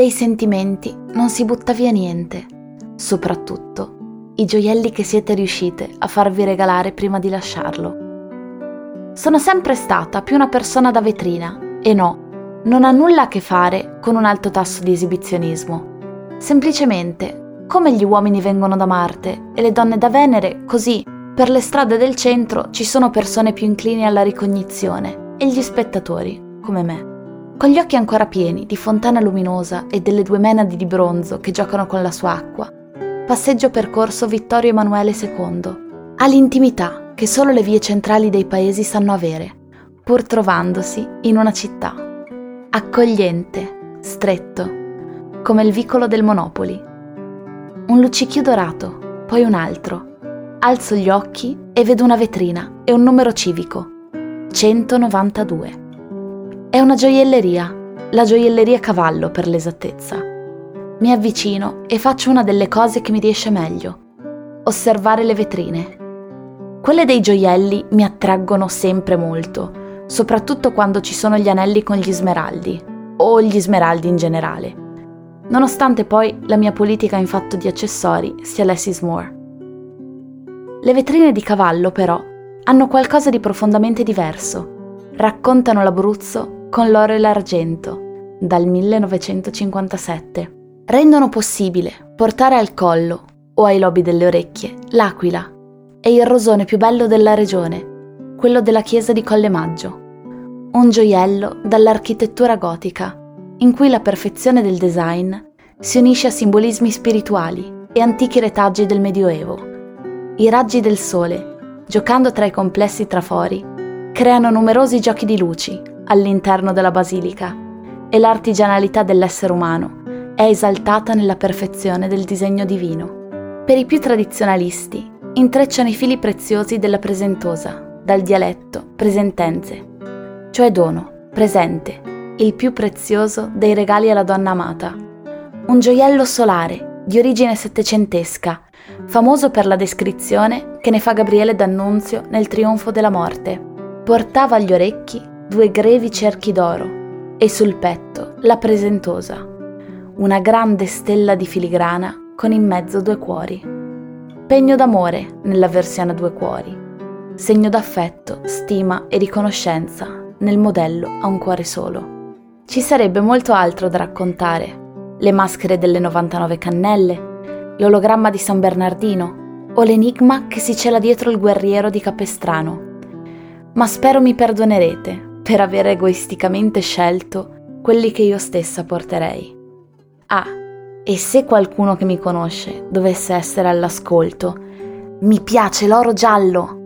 dei sentimenti non si butta via niente, soprattutto i gioielli che siete riuscite a farvi regalare prima di lasciarlo. Sono sempre stata più una persona da vetrina e no, non ha nulla a che fare con un alto tasso di esibizionismo. Semplicemente, come gli uomini vengono da Marte e le donne da Venere, così per le strade del centro ci sono persone più inclini alla ricognizione e gli spettatori, come me. Con gli occhi ancora pieni di fontana luminosa e delle due menadi di bronzo che giocano con la sua acqua, passeggio percorso Vittorio Emanuele II, all'intimità che solo le vie centrali dei paesi sanno avere, pur trovandosi in una città. Accogliente, stretto, come il vicolo del Monopoli. Un luccichio dorato, poi un altro. Alzo gli occhi e vedo una vetrina e un numero civico. 192. È una gioielleria, la gioielleria Cavallo per l'esattezza. Mi avvicino e faccio una delle cose che mi riesce meglio, osservare le vetrine. Quelle dei gioielli mi attraggono sempre molto, soprattutto quando ci sono gli anelli con gli smeraldi, o gli smeraldi in generale. Nonostante poi la mia politica in fatto di accessori sia less is more. Le vetrine di cavallo, però, hanno qualcosa di profondamente diverso. Raccontano l'Abruzzo con l'oro e l'argento, dal 1957. Rendono possibile portare al collo o ai lobi delle orecchie l'aquila e il rosone più bello della regione, quello della chiesa di Colle Maggio. Un gioiello dall'architettura gotica, in cui la perfezione del design si unisce a simbolismi spirituali e antichi retaggi del Medioevo. I raggi del sole, giocando tra i complessi trafori, creano numerosi giochi di luci, all'interno della basilica e l'artigianalità dell'essere umano è esaltata nella perfezione del disegno divino. Per i più tradizionalisti, intrecciano i fili preziosi della presentosa, dal dialetto presentenze, cioè dono, presente, il più prezioso dei regali alla donna amata. Un gioiello solare, di origine settecentesca, famoso per la descrizione che ne fa Gabriele D'Annunzio nel Trionfo della Morte. Portava agli orecchi due grevi cerchi d'oro e sul petto la presentosa, una grande stella di filigrana con in mezzo due cuori. Pegno d'amore nella versione a due cuori, segno d'affetto, stima e riconoscenza nel modello a un cuore solo. Ci sarebbe molto altro da raccontare, le maschere delle 99 cannelle, l'ologramma di San Bernardino o l'enigma che si cela dietro il guerriero di Capestrano. Ma spero mi perdonerete per aver egoisticamente scelto quelli che io stessa porterei. Ah, e se qualcuno che mi conosce dovesse essere all'ascolto, mi piace l'oro giallo!